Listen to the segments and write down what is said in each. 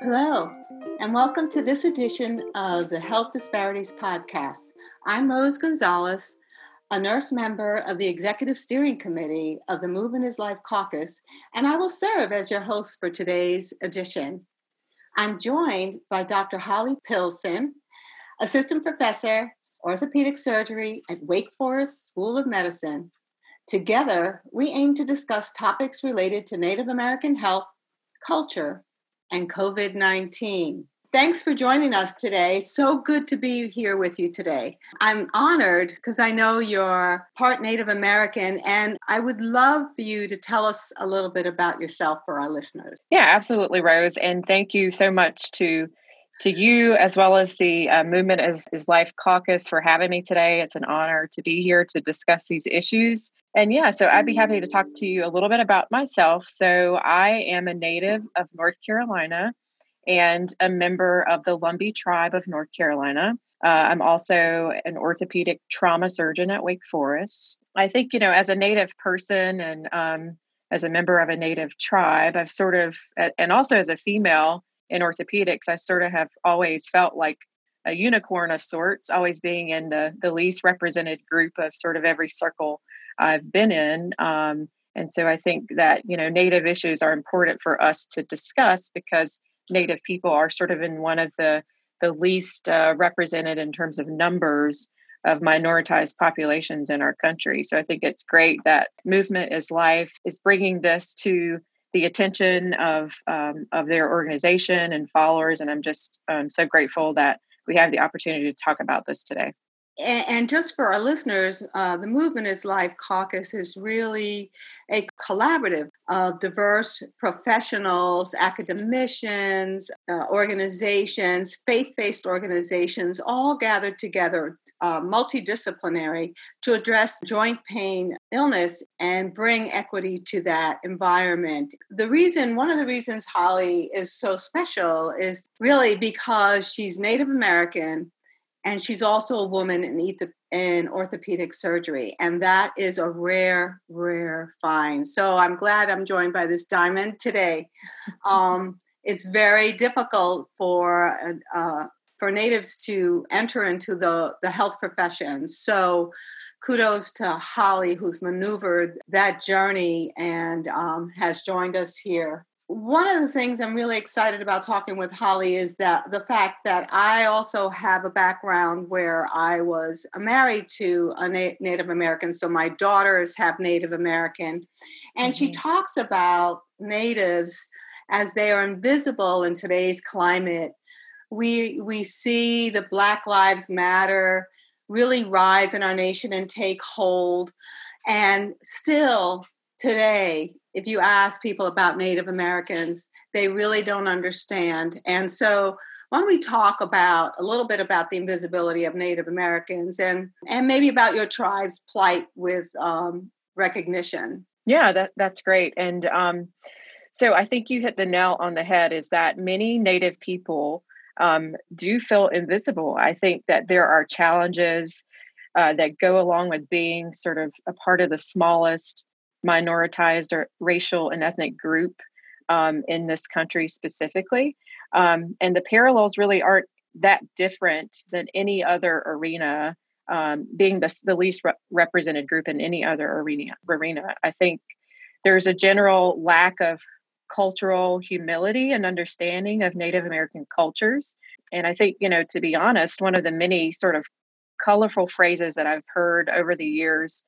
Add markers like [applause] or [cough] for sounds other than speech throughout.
Hello, and welcome to this edition of the Health Disparities Podcast. I'm Rose Gonzalez, a nurse member of the Executive Steering Committee of the Movement is Life Caucus, and I will serve as your host for today's edition. I'm joined by Dr. Holly Pilson, Assistant Professor, Orthopedic Surgery at Wake Forest School of Medicine. Together, we aim to discuss topics related to Native American health, culture, and COVID 19. Thanks for joining us today. So good to be here with you today. I'm honored because I know you're part Native American, and I would love for you to tell us a little bit about yourself for our listeners. Yeah, absolutely, Rose. And thank you so much to to you as well as the uh, movement is, is life caucus for having me today it's an honor to be here to discuss these issues and yeah so i'd be happy to talk to you a little bit about myself so i am a native of north carolina and a member of the Lumbee tribe of North Carolina. Uh, I'm also an orthopedic trauma surgeon at Wake Forest. I think, you know, as a Native person and um, as a member of a Native tribe, I've sort of, and also as a female in orthopedics, I sort of have always felt like a unicorn of sorts, always being in the, the least represented group of sort of every circle I've been in. Um, and so I think that, you know, Native issues are important for us to discuss because Native people are sort of in one of the the least uh, represented in terms of numbers of minoritized populations in our country. So I think it's great that Movement is Life is bringing this to the attention of um, of their organization and followers, and I'm just um, so grateful that we have the opportunity to talk about this today and, just for our listeners, uh, the Movement is Life Caucus is really a collaborative of diverse professionals, academicians, uh, organizations, faith based organizations, all gathered together, uh, multidisciplinary, to address joint pain illness and bring equity to that environment. The reason, one of the reasons Holly is so special is really because she's Native American and she's also a woman in, in orthopedic surgery and that is a rare rare find. So i'm glad i'm joined by this diamond today. [laughs] Um, it's very difficult for uh, for natives to enter into the the health profession. So kudos to holly who's maneuvered that journey and um, has joined us here one of the things I'm really excited about talking with Holly is that the fact that I also have a background where I was married to a Na- Native American, so my daughters have Native American, and mm-hmm. she talks about natives as they are invisible in today's climate. We we see the Black Lives Matter really rise in our nation and take hold, and still today if you ask people about Native Americans, they really don't understand. And so, why don't we talk about a little bit about the invisibility of Native Americans and and maybe about your tribe's plight with um, recognition? Yeah, that that's great. And um, so I think you hit the nail on the head. Is that many Native people um, do feel invisible? I think that there are challenges uh, that go along with being sort of a part of the smallest minoritized or racial and ethnic group um, in this country specifically. Um, and the parallels really aren't that different than any other arena, um, being the, the least re- represented group in any other arena. arena. I think there's a general lack of cultural humility and understanding of Native American cultures. And I think, you know, to be honest, one of the many sort of colorful phrases that I've heard over the years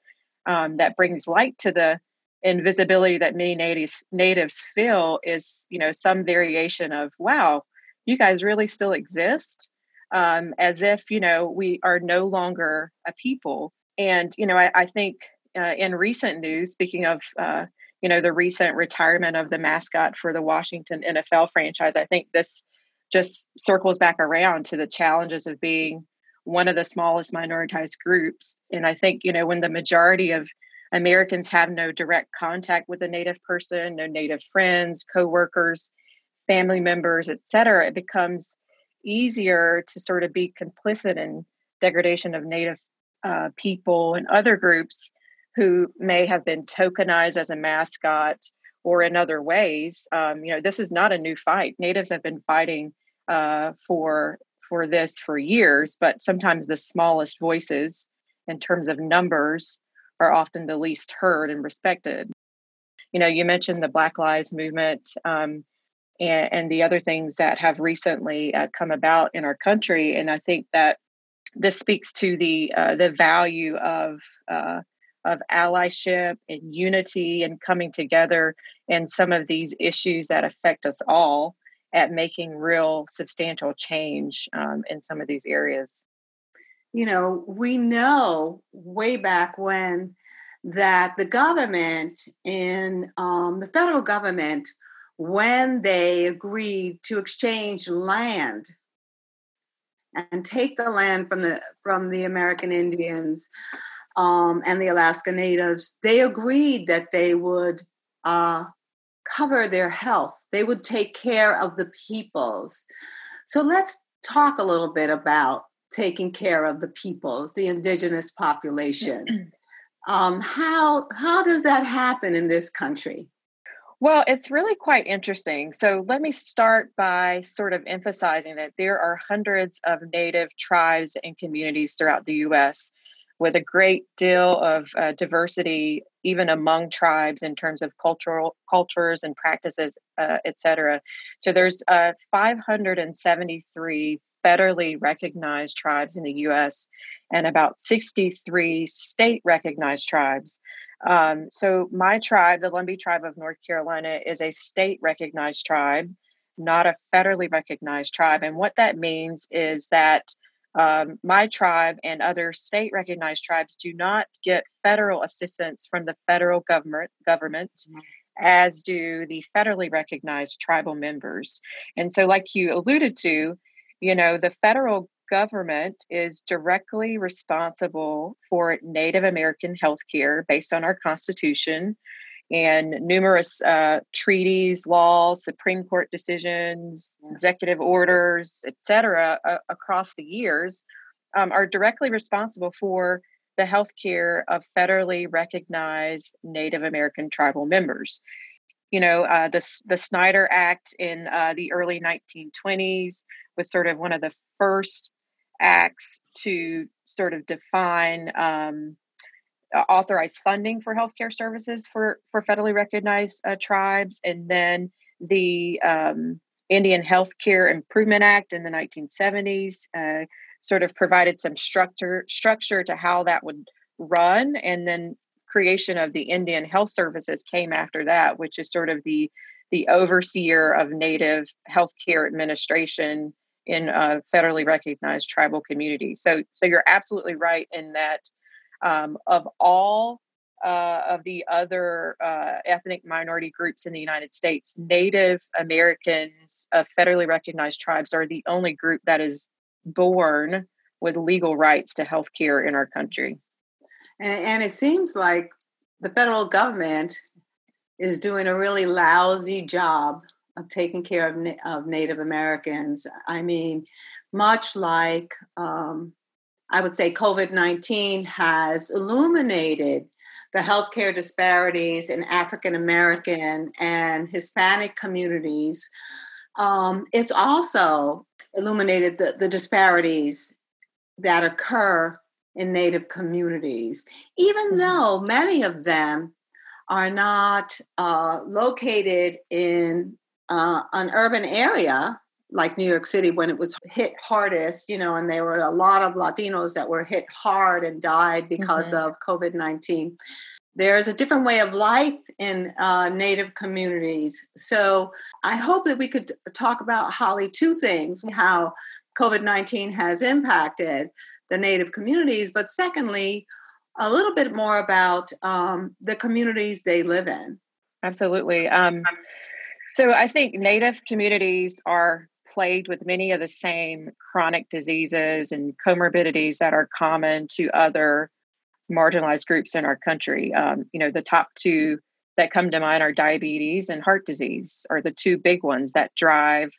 um, that brings light to the invisibility that many natives natives feel is you know some variation of wow you guys really still exist um, as if you know we are no longer a people. And you know i, I think uh, in recent news speaking of uh, you know the recent retirement of the mascot for the washington nfl franchise i think this just circles back around to the challenges of being one of the smallest minoritized groups and i think you know when the majority of Americans have no direct contact with a Native person, no Native friends, coworkers, family members, et cetera, It becomes easier to sort of be complicit in degradation of Native uh, people and other groups who may have been tokenized as a mascot or in other ways. Um, you know, this is not a new fight. Natives have been fighting uh, for for this for years, but sometimes the smallest voices, in terms of numbers, are often the least heard and respected. You know, you mentioned the Black Lives Movement. Um, and, and, the other things that have recently uh, come about in our country, and I think that this speaks to the uh, the value of uh, of allyship and unity and coming together in some of these issues that affect us all at making real substantial change um, in some of these areas. You know, we know way back when that the government in um, the federal government, when they agreed to exchange land and take the land from the from the American Indians um, and the Alaska Natives, they agreed that they would uh, cover their health. They would take care of the peoples. So let's talk a little bit about taking care of the peoples, the indigenous population. Um, how how does that happen in this country? Well, it's really quite interesting. So let me start by sort of emphasizing that there are hundreds of Native tribes and communities throughout the U.S with a great deal of uh, diversity even among tribes in terms of cultural cultures and practices uh, etc so there's uh, 573 federally recognized tribes in the us and about 63 state recognized tribes. Um, so my tribe the lumbee tribe of north carolina is a state recognized tribe not a federally recognized tribe. And what that means is that um, my tribe and other state recognized tribes do not get federal assistance from the federal government government mm-hmm. as do the federally recognized tribal members and so like you alluded to you know the federal government is directly responsible for native american health care based on our constitution and numerous uh, treaties, laws, Supreme Court decisions, executive orders, etc., uh, across the years um, are directly responsible for the healthcare of federally recognized Native American tribal members. You know, uh, the the Snyder Act in uh, the early 1920s was sort of one of the first acts to sort of define um, authorized funding for healthcare services for for federally recognized uh, tribes, and then the um, Indian Healthcare Improvement Act in the 1970s uh, sort of provided some structure structure to how that would run, and then creation of the Indian Health Services came after that, which is sort of the the overseer of Native healthcare administration in uh, federally recognized tribal communities. So, so you're absolutely right in that um, of all uh, of the other uh, ethnic minority groups in the United States, Native Americans of federally recognized tribes are the only group that is born with legal rights to health care in our country. And, and it seems like the federal government is doing a really lousy job of taking care of, of Native Americans. I mean, much like um, I would say COVID 19 has illuminated the healthcare disparities in African American and Hispanic communities. Um, it's also illuminated the, the disparities that occur in Native communities, even mm-hmm. though many of them are not uh, located in uh, an urban area like New York City when it was hit hardest, you know, and there were a lot of Latinos that were hit hard and died because mm-hmm. of COVID 19. There's a different way of life in uh, Native communities. So I hope that we could talk about, Holly, two things how COVID 19 has impacted the Native communities, but secondly, a little bit more about um, the communities they live in. Absolutely. Um, so I think Native communities are plagued with many of the same chronic diseases and comorbidities that are common to other marginalized groups in our country. Um, you know, the top two that come to mind are diabetes and heart disease, are the two big ones that drive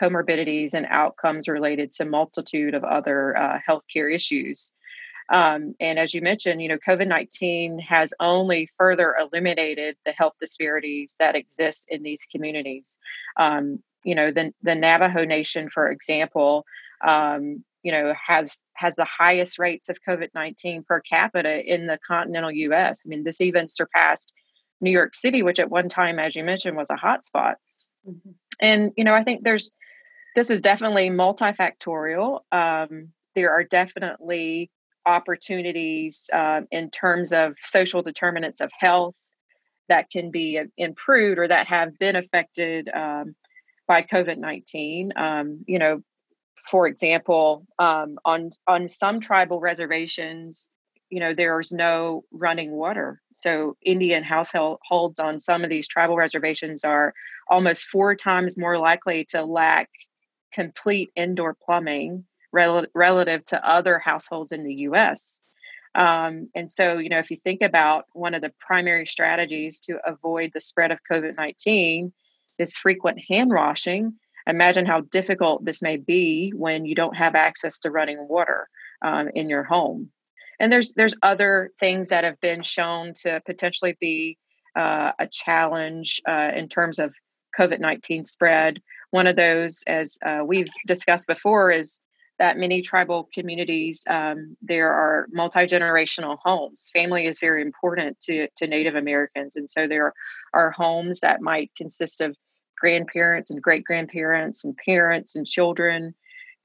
comorbidities and outcomes related to multitude of other uh, healthcare issues. Um, and as you mentioned, you know, COVID 19 has only further eliminated the health disparities that exist in these communities. Um, you know, the, the Navajo Nation, for example, um, you know, has has the highest rates of COVID 19 per capita in the continental US. I mean, this even surpassed New York City, which at one time, as you mentioned, was a hotspot. Mm-hmm. And, you know, I think there's this is definitely multifactorial. Um, there are definitely opportunities um, in terms of social determinants of health that can be improved or that have been affected um, by COVID 19. Um, you know, for example, um, on, on some tribal reservations, you know, there's no running water. So Indian households on some of these tribal reservations are almost four times more likely to lack complete indoor plumbing rel- relative to other households in the US. Um, and so, you know, if you think about one of the primary strategies to avoid the spread of COVID 19 is frequent hand washing, imagine how difficult this may be when you don't have access to running water um, in your home. And there's there's other things that have been shown to potentially be uh, a challenge uh, in terms of COVID 19 spread. One of those, as uh, we've discussed before, is that many tribal communities um, there are multi-generational homes family is very important to, to native americans and so there are homes that might consist of grandparents and great grandparents and parents and children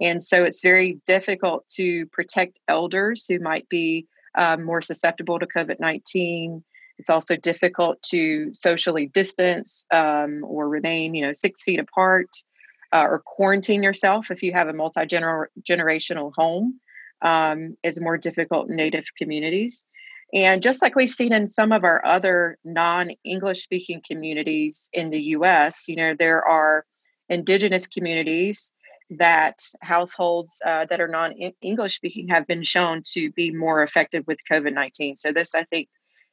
and so it's very difficult to protect elders who might be um, more susceptible to covid-19 it's also difficult to socially distance um, or remain you know six feet apart uh, or quarantine yourself if you have a multi generational home um, is more difficult in native communities. And just like we've seen in some of our other non English speaking communities in the US, you know, there are indigenous communities that households uh, that are non English speaking have been shown to be more effective with COVID 19. So, this I think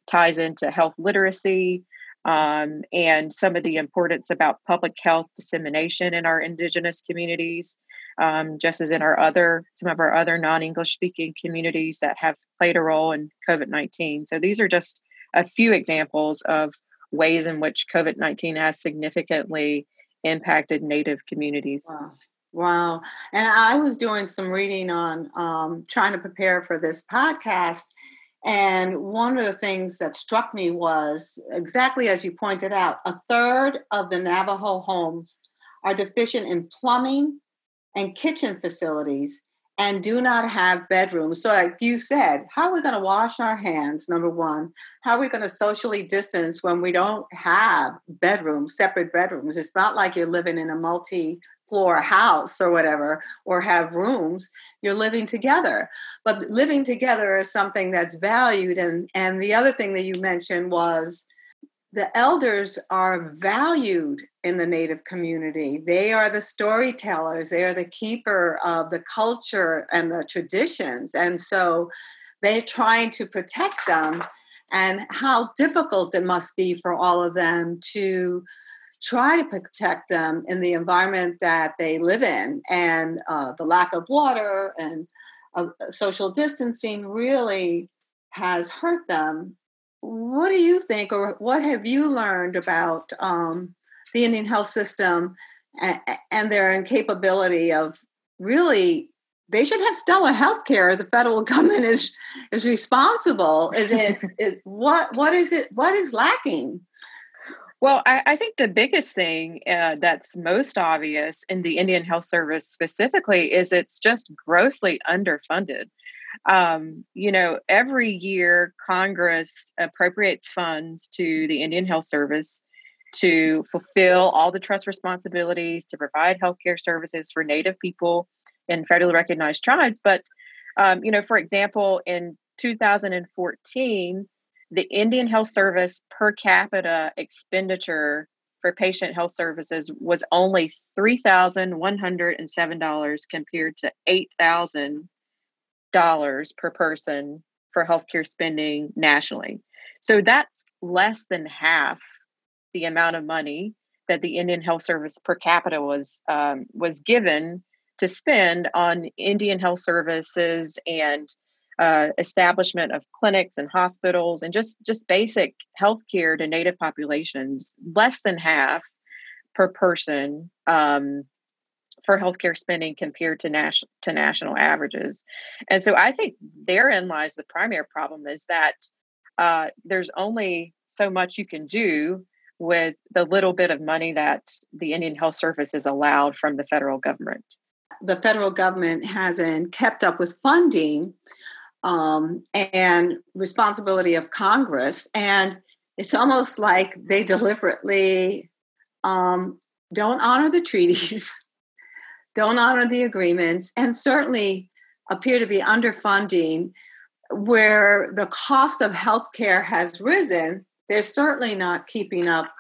ties into health literacy, um, and some of the importance about public health dissemination in our indigenous communities um, just as in our other some of our other non-english speaking communities that have played a role in covid-19 so these are just a few examples of ways in which covid-19 has significantly impacted native communities wow. Wow. And I was doing some reading on um, trying to prepare for this podcast. And one of the things that struck me was exactly as you pointed out a third of the Navajo homes are deficient in plumbing and kitchen facilities and do not have bedrooms. So, like you said, how are we going to wash our hands? Number one, how are we going to socially distance when we don't have bedrooms, separate bedrooms? It's not like you're living in a multi floor house or whatever, or have rooms. You're living together. But living together is something that's valued. And, and the other thing that you mentioned was the elders are valued in the native community. They are the storytellers, they are the keeper of the culture and the traditions. And so they're trying to protect them. And how difficult it must be for all of them to try to protect them in the environment that they live in. And uh, the lack of water and uh, social distancing really has hurt them what do you think, or what have you learned about um, the Indian health system and, and their incapability of really? They should have stellar health care. The federal [laughs] government is is responsible. Is it [laughs] is what what is it? What is lacking? Well, I, I, think the biggest thing uh, that's most obvious in the Indian Health Service specifically is it's just grossly underfunded. Um, you know, every year Congress appropriates funds to the Indian Health Service to fulfill all the trust responsibilities to provide healthcare services for Native people in federally recognized tribes. But, um, you know, for example, in 2014, the Indian Health Service per capita expenditure for patient health services was only $3,107 compared to 8000 dollars per person for healthcare spending nationally. So that's less than half the amount of money that the Indian Health Service per capita was um, was given to spend on Indian health services and uh, establishment of clinics and hospitals and just just basic health care to native populations less than half per person um, for healthcare spending compared to national to national averages. And so i think therein lies the primary problem is that uh, there's only so much you can do with the little bit of money that the indian health service is allowed from the federal government. The federal government hasn't kept up with funding um, and responsibility of Congress. And it's almost like they deliberately um, don't honor the treaties, [laughs] don't honor the agreements, and certainly appear to be underfunding where the cost of healthcare has risen. They're certainly not keeping up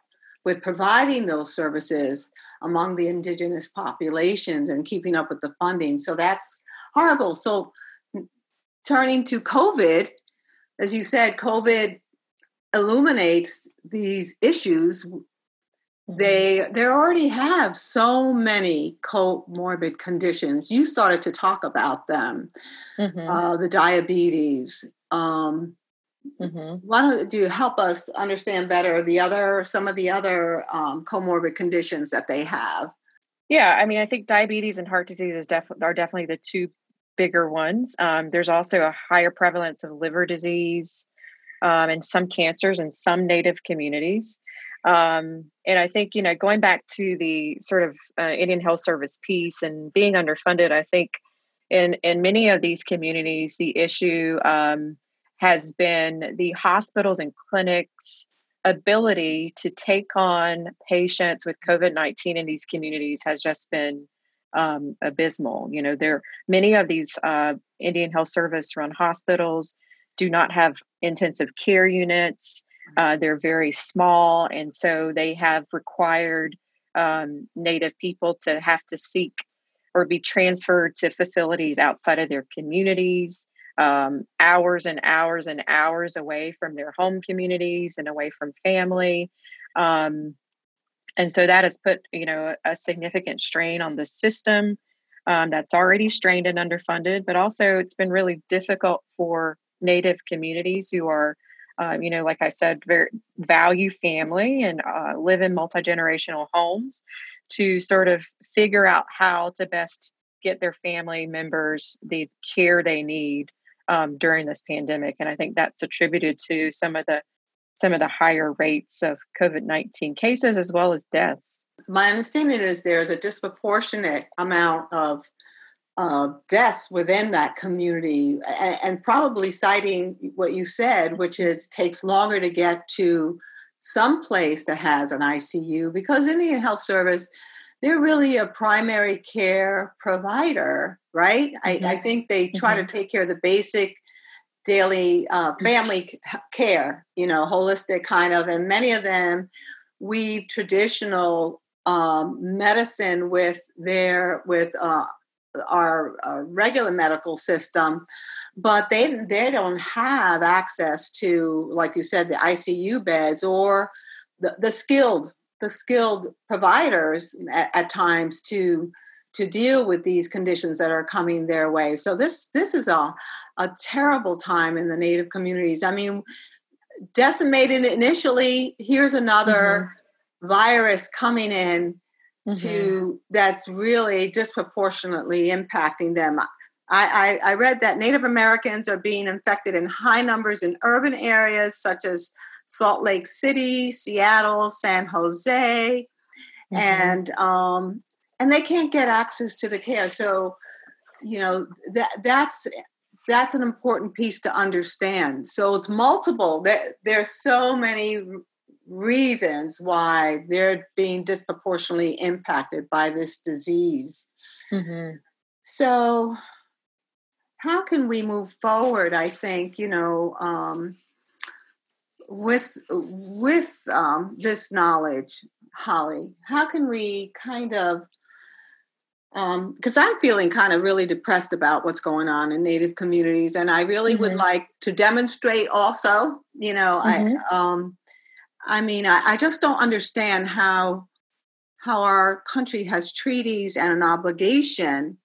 with providing those services among the indigenous populations and keeping up with the funding. So that's horrible. So turning to COVID, as you said, COVID illuminates these issues. Mm-hmm. They they already have so many comorbid conditions. You started to talk about them, mm-hmm. uh, the diabetes. Um, mm-hmm. Why don't you help us understand better the other some of the other um, comorbid conditions that they have? Yeah, I mean, I think diabetes and heart disease is def- are definitely the two bigger ones. Um, there's also a higher prevalence of liver disease um, and some cancers in some Native communities. Um, and I think, you know, going back to the sort of uh, Indian Health Service piece and being underfunded, I think in, in many of these communities, the issue um, has been the hospitals and clinics ability to take on patients with COVID 19 in these communities has just been um, abysmal. You know, there many of these uh, Indian Health Service run hospitals do not have intensive care units. Uh, they're very small, and so they have required um, Native people to have to seek or be transferred to facilities outside of their communities, um, hours and hours and hours away from their home communities and away from family. Um, and so that has put you know a, significant strain on the system um, that's already strained and underfunded but also it's been really difficult for native communities who are um, you know like i said very value family and uh, live in multi-generational homes to sort of figure out how to best get their family members the care they need um, during this pandemic. And i think that's attributed to some of the some of the higher rates of COVID 19 cases as well as deaths. My understanding is there's a disproportionate amount of uh, deaths within that community, and, and, probably citing what you said, which is takes longer to get to some place that has an ICU because Indian Health Service, they're really a primary care provider, right? Mm-hmm. I, I, think they try mm-hmm. to take care of the basic daily uh, mm. family care, you know, holistic kind of, and many of them weave traditional um, medicine with their with uh, our, our, regular medical system, but they they don't have access to, like you said, the ICU beds or the, the skilled the skilled providers at, at times to to deal with these conditions that are coming their way. So this this is a a terrible time in the Native communities. I mean, decimated initially. Here's another mm-hmm. virus coming in mm-hmm. to that's really disproportionately impacting them. I, I, I read that Native Americans are being infected in high numbers in urban areas such as Salt Lake City, Seattle, San Jose, mm-hmm. and um, and they can't get access to the care. So, you know that that's that's an important piece to understand. So it's multiple. There, there's so many reasons why they're being disproportionately impacted by this disease. Mm-hmm. So, how can we move forward? I think you know um, with with um, this knowledge, Holly. How can we kind of because um, I'm feeling kind of really depressed about what's going on in Native communities, and I really mm-hmm. would like to demonstrate also. You know, mm-hmm. I, um, I mean, I, I, just don't understand how how our country has treaties and an obligation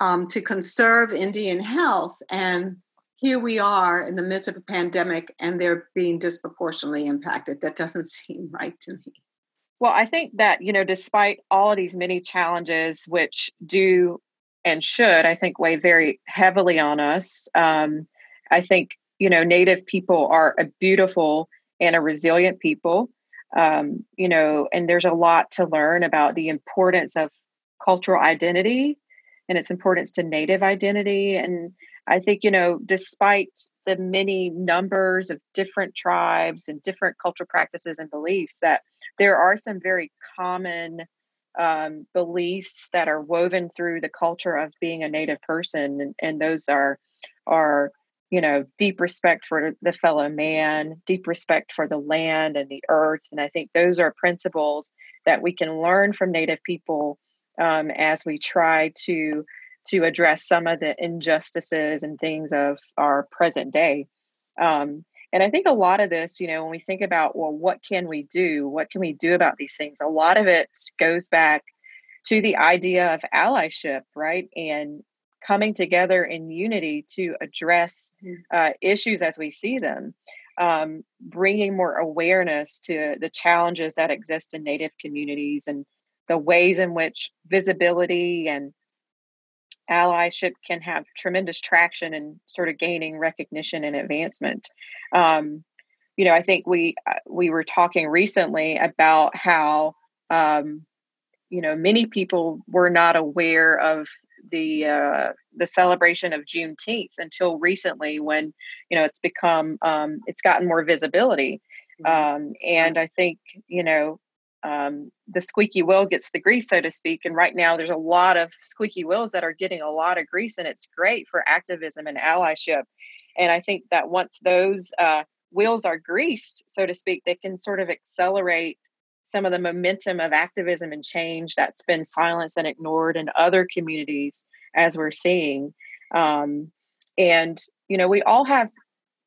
um, to conserve Indian health, and here we are in the midst of a pandemic and they're being disproportionately impacted. That doesn't [laughs] seem right to me. Well, I think that, you know, despite all of these many challenges, which do and should, I think, weigh very heavily on us, um, I think, you know, Native people are a beautiful and a resilient people. Um, you know, and there's a lot to learn about the importance of cultural identity and its importance to Native identity. And I think, you know, despite the many numbers of different tribes and different cultural practices and beliefs, that there are some very common um, beliefs that are woven through the culture of being a Native person, and, and those are are you know deep respect for the fellow man, deep respect for the land and the earth, and I think those are principles that we can learn from Native people um, as we try to to address some of the injustices and things of our present day. Um, and I think a lot of this, you know, when we think about, well, what can we do? What can we do about these things? A lot of it goes back to the idea of allyship, right? And coming together in unity to address mm-hmm. uh, issues as we see them, um, bringing more awareness to the challenges that exist in Native communities and the ways in which visibility and allyship can have tremendous traction and sort of gaining recognition and advancement. Um, you know, I think we uh, we were talking recently about how um, you know many people were not aware of the uh, the celebration of Juneteenth until recently, when you know it's become um, it's gotten more visibility. Mm-hmm. Um, and I think you know um, the squeaky wheel gets the grease, so to speak. And right now, there's a lot of squeaky wheels that are getting a lot of grease, and it's great for activism and allyship. And I think that once those uh, wheels are greased, so to speak, they can sort of accelerate some of the momentum of activism and change that's been silenced and ignored in other communities, as we're seeing. Um, and, you know, we all have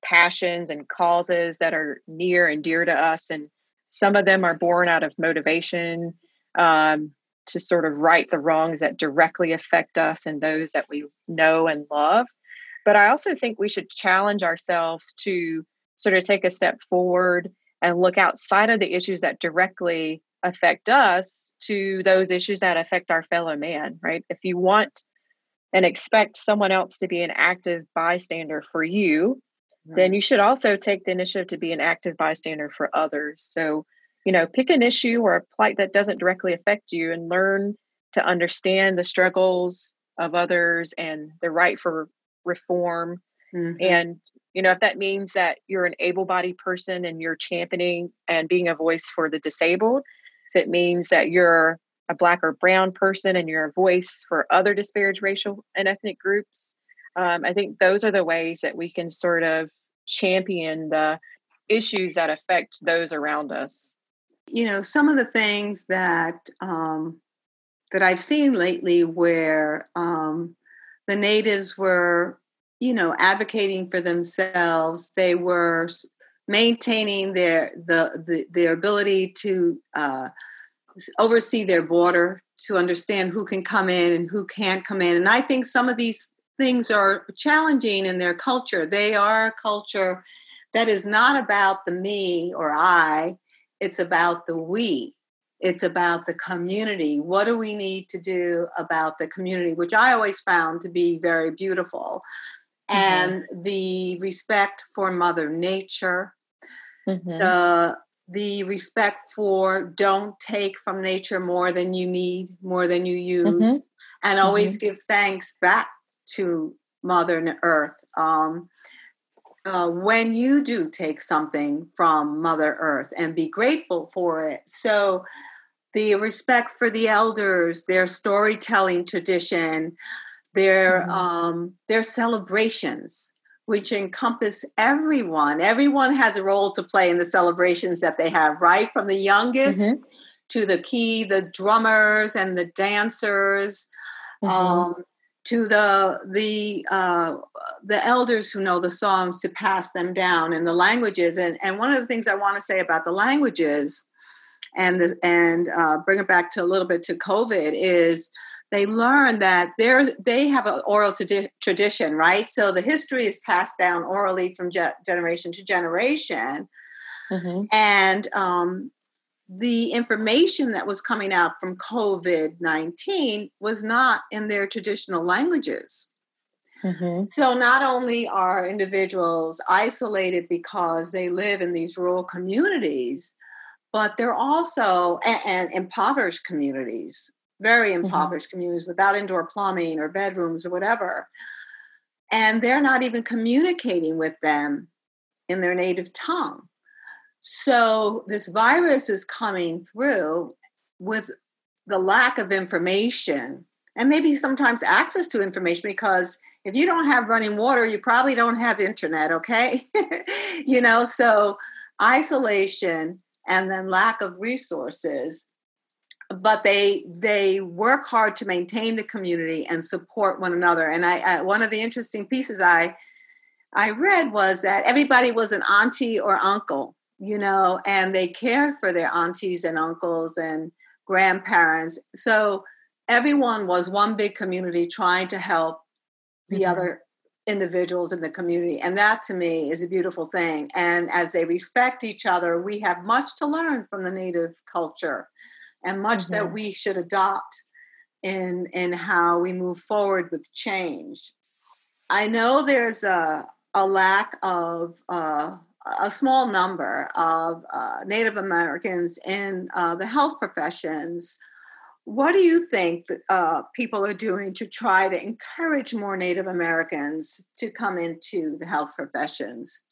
passions and causes that are near and dear to us. And some of them are born out of motivation um, to sort of right the wrongs that directly affect us and those that we know and love. But I also think we should challenge ourselves to sort of take a step forward and look outside of the issues that directly affect us to those issues that affect our fellow man, right? If you want and expect someone else to be an active bystander for you, then you should also take the initiative to be an active bystander for others. So, you know, pick an issue or a plight that doesn't directly affect you and learn to understand the struggles of others and the right for reform. Mm-hmm. And, you know, if that means that you're an able bodied person and you're championing and being a voice for the disabled, if it means that you're a black or brown person and you're a voice for other disparaged racial and ethnic groups, um, I think those are the ways that we can sort of champion the issues that affect those around us. You know, some of the things that um, that I've seen lately, where um, the natives were, you know, advocating for themselves, they were maintaining their the, the their ability to uh, oversee their border, to understand who can come in and who can't come in, and I think some of these things are challenging in their culture. They are a culture that is not about the me or I, it's about the we. It's about the community. What do we need to do about the community, which I always found to be very beautiful. Mm-hmm. And the respect for Mother Nature, mm-hmm. the the respect for don't take from nature more than you need, more than you use, mm-hmm. and always mm-hmm. give thanks back to Mother Earth. Um, uh, when you do take something from Mother Earth and be grateful for it. So, the respect for the elders, their storytelling tradition, their mm-hmm. um, their celebrations, which encompass everyone. Everyone has a role to play in the celebrations that they have, right? From the youngest mm-hmm. to the key, the drummers and the dancers. Mm-hmm. Um, to the the uh, the elders who know the songs to pass them down in the languages. And and one of the things I want to say about the languages and the, and uh, bring it back to a little bit to COVID is they learn that they're they have an oral tradi- tradition, right? So the history is passed down orally from ge- generation to generation, mm-hmm. and um, the information that was coming out from COVID nineteen was not in their traditional languages. Mm-hmm. So not only are individuals isolated because they live in these rural communities, but they're also and, and impoverished communities, very mm-hmm. impoverished mm-hmm. communities without indoor plumbing or bedrooms or whatever. And they're not even communicating with them in their native tongue. So this virus is coming through with the lack of information and maybe sometimes access to information because if you don't have running water, you probably don't have internet, okay? [laughs] you know, so isolation and then lack of resources but they they work hard to maintain the community and support one another and I, I, one of the interesting pieces i i read was that everybody was an auntie or uncle you know and they cared for their aunties and uncles and grandparents so everyone was one big community trying to help the mm-hmm. other individuals in the community. And that to me is a beautiful thing. And as they respect each other, we have much to learn from the Native culture and much mm-hmm. that we should adopt in, in how we move forward with change. I know there's a, a lack of uh, a small number of uh, Native Americans in uh, the health professions what do you think uh, people are doing to try to encourage more Native Americans to come into the health professions?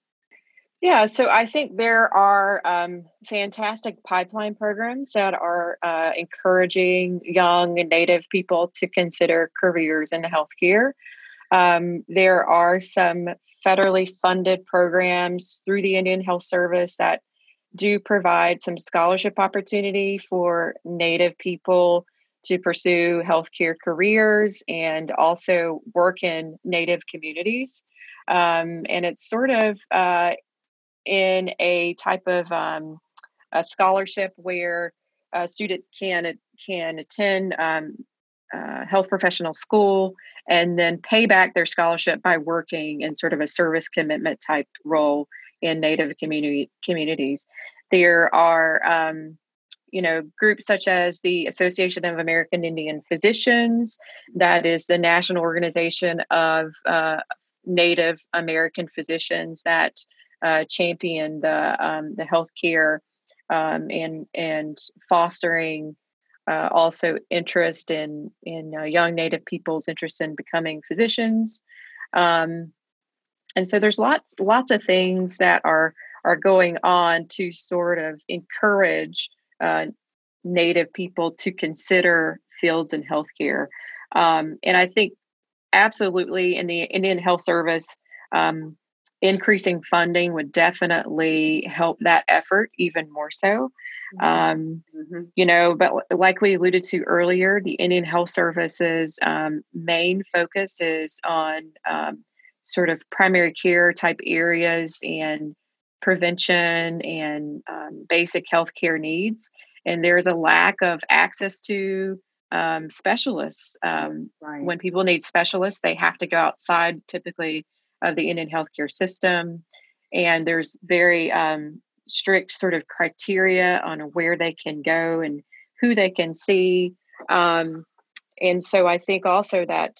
Yeah, so I think there are um, fantastic pipeline programs that are uh, encouraging young Native people to consider careers in healthcare. Um, there are some federally funded programs through the Indian Health Service that do provide some scholarship opportunity for Native people to pursue healthcare careers and also work in Native communities. Um, and it's sort of uh, in a type of um, a scholarship where uh, students can can attend um, uh, health professional school and then pay back their scholarship by working in sort of a service commitment type role in Native community communities. There are um, you know groups such as the association of american indian physicians that is the national organization of uh, native american physicians that uh, champion the um, the healthcare um, and and fostering uh, also interest in in uh, young native people's interest in becoming physicians um, and so there's lots lots of things that are are going on to sort of encourage uh, Native people to consider fields in healthcare. Um, and I think absolutely in the Indian Health Service, um, increasing funding would definitely help that effort even more so. Mm-hmm. Um, mm-hmm. You know, but like we alluded to earlier, the Indian Health Service's um, main focus is on um, sort of primary care type areas and prevention and um, basic healthcare needs. And there's a lack of access to um, specialists. Um, right. When people need specialists, they have to go outside typically of the Indian healthcare system. And there's very um, strict sort of criteria on where they can go and who they can see. Um, and so I think also that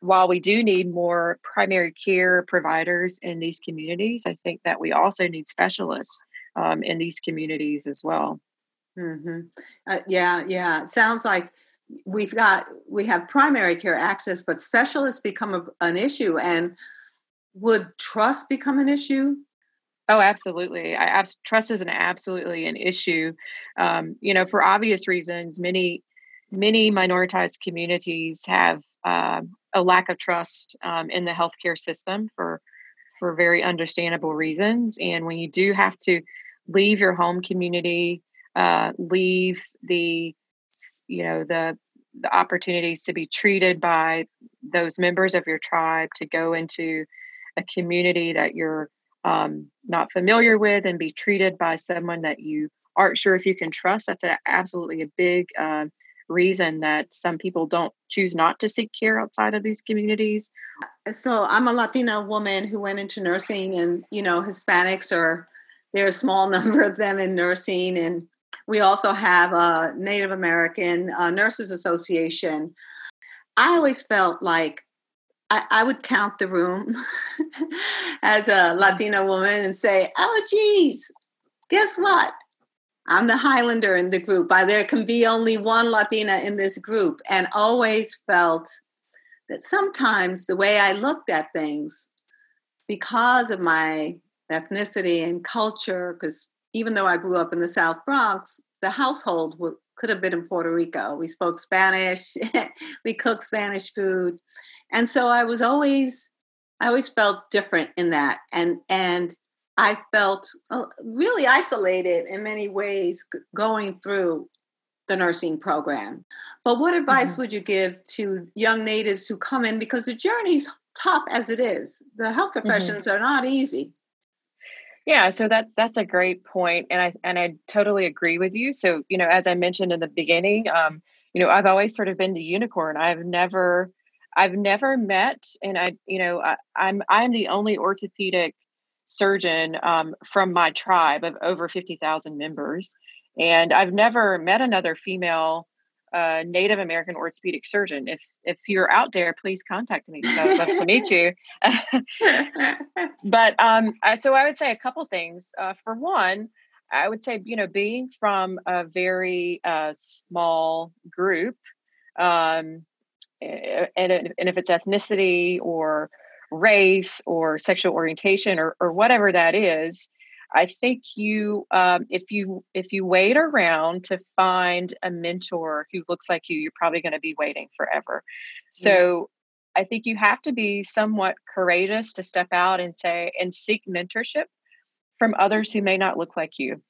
while we do need more primary care providers in these communities, I think that we also need specialists um, in these communities as well. Mm-hmm. Uh, yeah, yeah. It sounds like we've got we have primary care access, but specialists become a, an issue. And would trust become an issue? Oh, absolutely. I, trust is an absolutely an issue. Um, you know, for obvious reasons, many many minoritized communities have uh, a lack of trust um, in the healthcare system for for very understandable reasons. And when you do have to leave your home community, uh, leave the you know the the opportunities to be treated by those members of your tribe to go into a community that you're um, not familiar with and be treated by someone that you aren't sure if you can trust, that's a, absolutely a big uh, reason that some people don't choose not to seek care outside of these communities. So I'm a Latina woman who went into nursing, and you know, Hispanics are there are a small [laughs] number of them in nursing, and we also have a Native American uh, Nurses Association. I always felt like I, I would count the room [laughs] as a Latina woman and say, "Oh, geez, guess what? I'm the Highlander in the group. There can be only one Latina in this group, and always felt that sometimes the way I looked at things, because of my ethnicity and culture, because even though I grew up in the South Bronx, the household w- could have been in Puerto Rico. We spoke Spanish, [laughs] we cooked Spanish food, and so I was always, I always felt different in that, and and I felt uh, really isolated in many ways going through the nursing program. But what advice mm-hmm. would you give to young natives who come in because the journey's tough as it is? The health mm-hmm. professions mm-hmm. are not easy. Yeah, so that that's a great point, and I and I totally agree with you. So you know, as I mentioned in the beginning, um, you know, I've always sort of been the unicorn. I've never, I've never met, and I, you know, I, I'm I'm the only orthopedic surgeon um, from my tribe of over 50,000 members. And I've never met another female uh, Native American orthopedic surgeon. If if you're out there, please contact me. So I'd love to meet you. [laughs] [laughs] but um, I, so I would say a couple things. Uh, for one, I would say you know being from a very uh, small group, um, and, and if it's ethnicity or race or sexual orientation or, or whatever that is i think you um, if you if you wait around to find a mentor who looks like you you're probably going to be waiting forever. So i think you have to be somewhat courageous to step out and say and seek mentorship from others who may not look like you.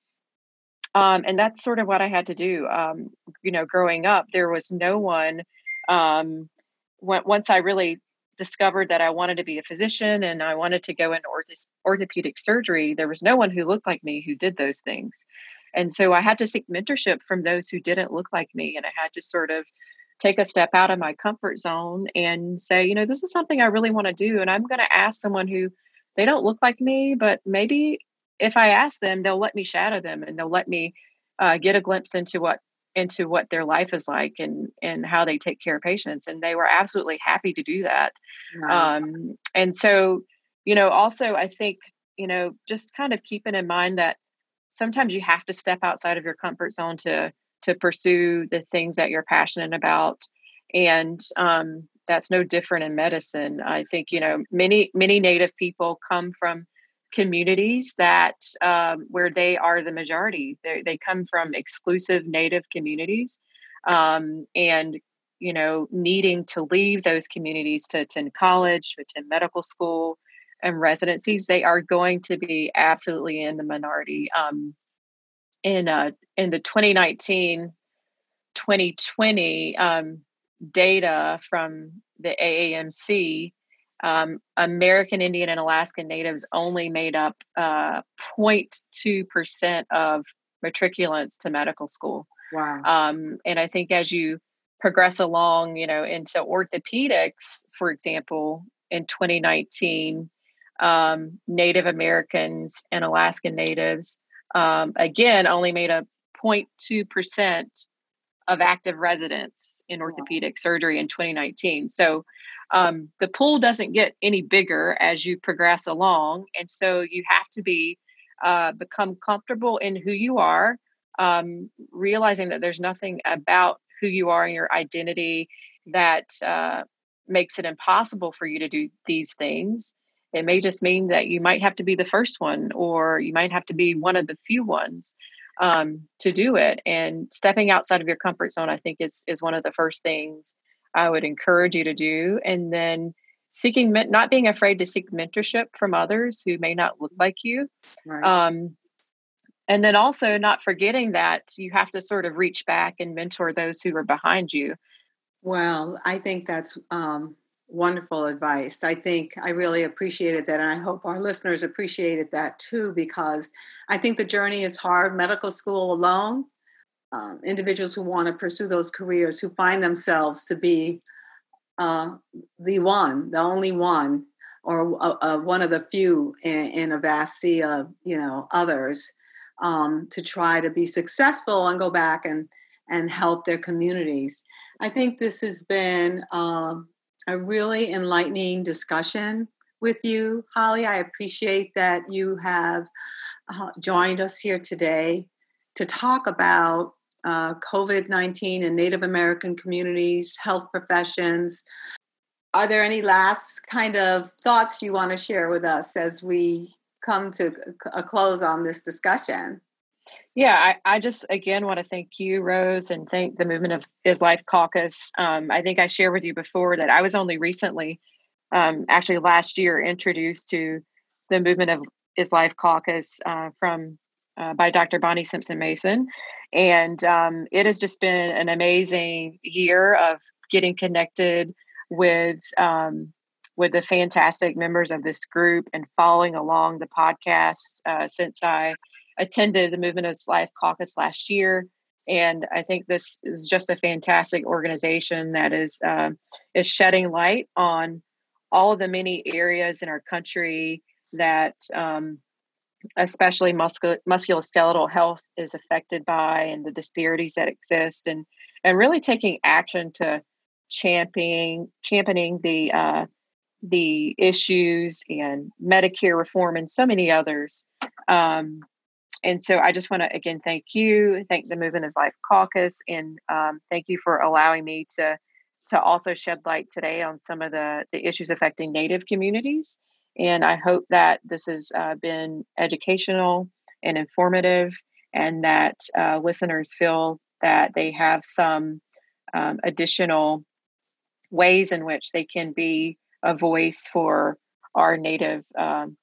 Um, and that's sort of what i had to do. Um, you know growing up there was no one um, once i really discovered that I wanted to be a physician and I wanted to go into ortho- orthopedic surgery, there was no one who looked like me who did those things. And so I had to seek mentorship from those who didn't look like me. And I had to sort of take a step out of my comfort zone and say, you know, this is something I really want to do. And I'm going to ask someone who they don't look like me, but maybe if I ask them, they'll let me shadow them and they'll let me uh, get a glimpse into what into what their life is like and and how they take care of patients and they were absolutely happy to do that. Um, and so you know also i think you know just kind of keeping in mind that sometimes you have to step outside of your comfort zone to to pursue the things that you're passionate about and um, that's no different in medicine. I think you know many many native people come from communities that um, where they are the majority. They, they come from exclusive Native communities, um, and you know, needing to leave those communities to attend college, to attend medical school, and residencies, they are going to be absolutely in the minority. Um, in uh, in the 2019 2020 um, data from the AAMC um, American Indian and Alaskan Natives only made up uh, 0.2% of matriculants to medical school. Wow. Um, and I think as you progress along, you know, into orthopedics, for example, in 2019, um, Native Americans and Alaskan Natives, um, again, only made up 0.2% of active residents in orthopedic wow. surgery in 2019. So um, the pool doesn't get any bigger as you progress along and so you have to be uh, become comfortable in who you are um, realizing that there's nothing about who you are and your identity that uh, makes it impossible for you to do these things. It may just mean that you might have to be the first one or you might have to be one of the few ones um, to do it and stepping outside of your comfort zone i think is is one of the first things I would encourage you to do. And then seeking, not being afraid to seek mentorship from others who may not look like you. Right. Um, and then also not forgetting that you have to sort of reach back and mentor those who are behind you. Well, I think that's um, wonderful advice. I think I really appreciated that, and I hope our listeners appreciated that too, because I think the journey is hard. Medical school alone, um, individuals who want to pursue those careers, who find themselves to be uh, the one, the only one, or uh, uh, one of the few in, in, a vast sea of you know others, um, to try to be successful and go back and and help their communities. I think this has been um, a really enlightening discussion with you, Holly. I appreciate that you have uh, joined us here today to talk about uh, COVID 19 and Native American communities, health professions. Are there any last kind of thoughts you want to share with us as we come to a close on this discussion? Yeah, I, I just again want to thank you, Rose, and thank the Movement of Is Life Caucus. Um, I think I shared with you before that I was only recently, um, actually last year, introduced to the Movement of Is Life Caucus uh, from uh, by Dr. Bonnie Simpson Mason, and um, it has just been an amazing year of getting connected with um, with the fantastic members of this group and following along the podcast uh, since I attended the Movement of Life caucus last year. And I think this is just a fantastic organization that is uh, is shedding light on all of the many areas in our country that, um, especially muscul- musculoskeletal health, is affected by, and the disparities that exist, and and really taking action to championing championing the uh, the issues and Medicare reform and so many others. Um, and so I just want to again thank you, thank the Movement is Life Caucus, and um, thank you for allowing me to to also shed light today on some of the the issues affecting Native communities. And I hope that this has uh, been educational and informative, and that uh, listeners feel that they have some um, additional ways in which they can be a voice for our Native um,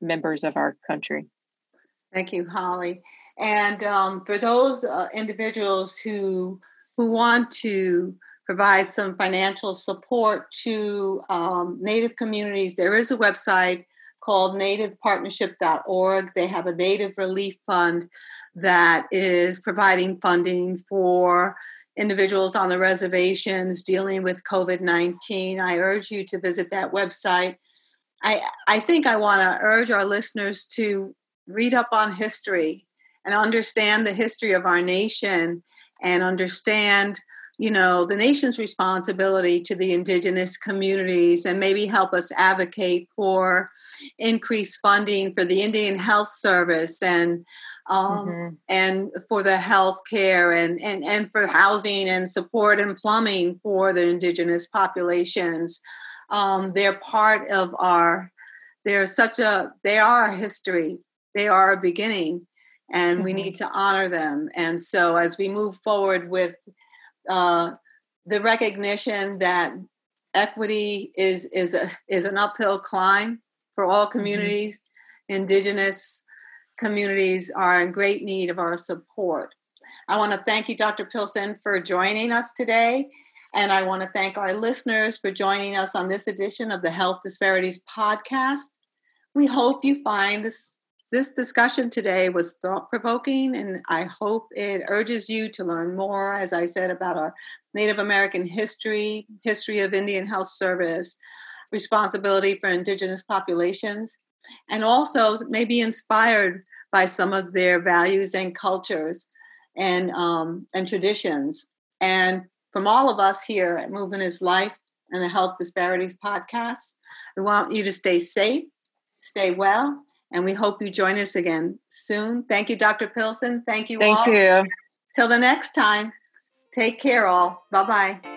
members of our country. Thank you, Holly. And um, for those uh, individuals who who want to provide some financial support to um, Native communities, there is a website called nativepartnership.org. They have a Native Relief Fund that is providing funding for individuals on the reservations dealing with COVID 19. I urge you to visit that website. I, I think I want to urge our listeners to read up on history and understand the history of our nation and understand you know the nation's responsibility to the indigenous communities and maybe help us advocate for increased funding for the indian health service and um, mm-hmm. and for the health care and, and and for housing and support and plumbing for the indigenous populations um, they're part of our they're such a they are a history they are a beginning and mm-hmm. we need to honor them. And so as we move forward with uh, the recognition that equity is is a is an uphill climb for all mm-hmm. communities, mm-hmm. indigenous communities are in great need of our support. I want to thank you, Dr. Pilson, for joining us today. And I want to thank our listeners for joining us on this edition of the Health Disparities Podcast. We hope you find this this discussion today was thought provoking, and I hope it urges you to learn more, as I said, about our Native American history, history of Indian Health Service, responsibility for Indigenous populations, and also may be inspired by some of their values and cultures and, um, and traditions. And from all of us here at Movement is Life and the Health Disparities Podcast, we want you to stay safe, stay well, and we hope you join us again soon. Thank you, Dr. Pilson. Thank you all. Thank all. you. Till the next time, take care, all. Bye bye.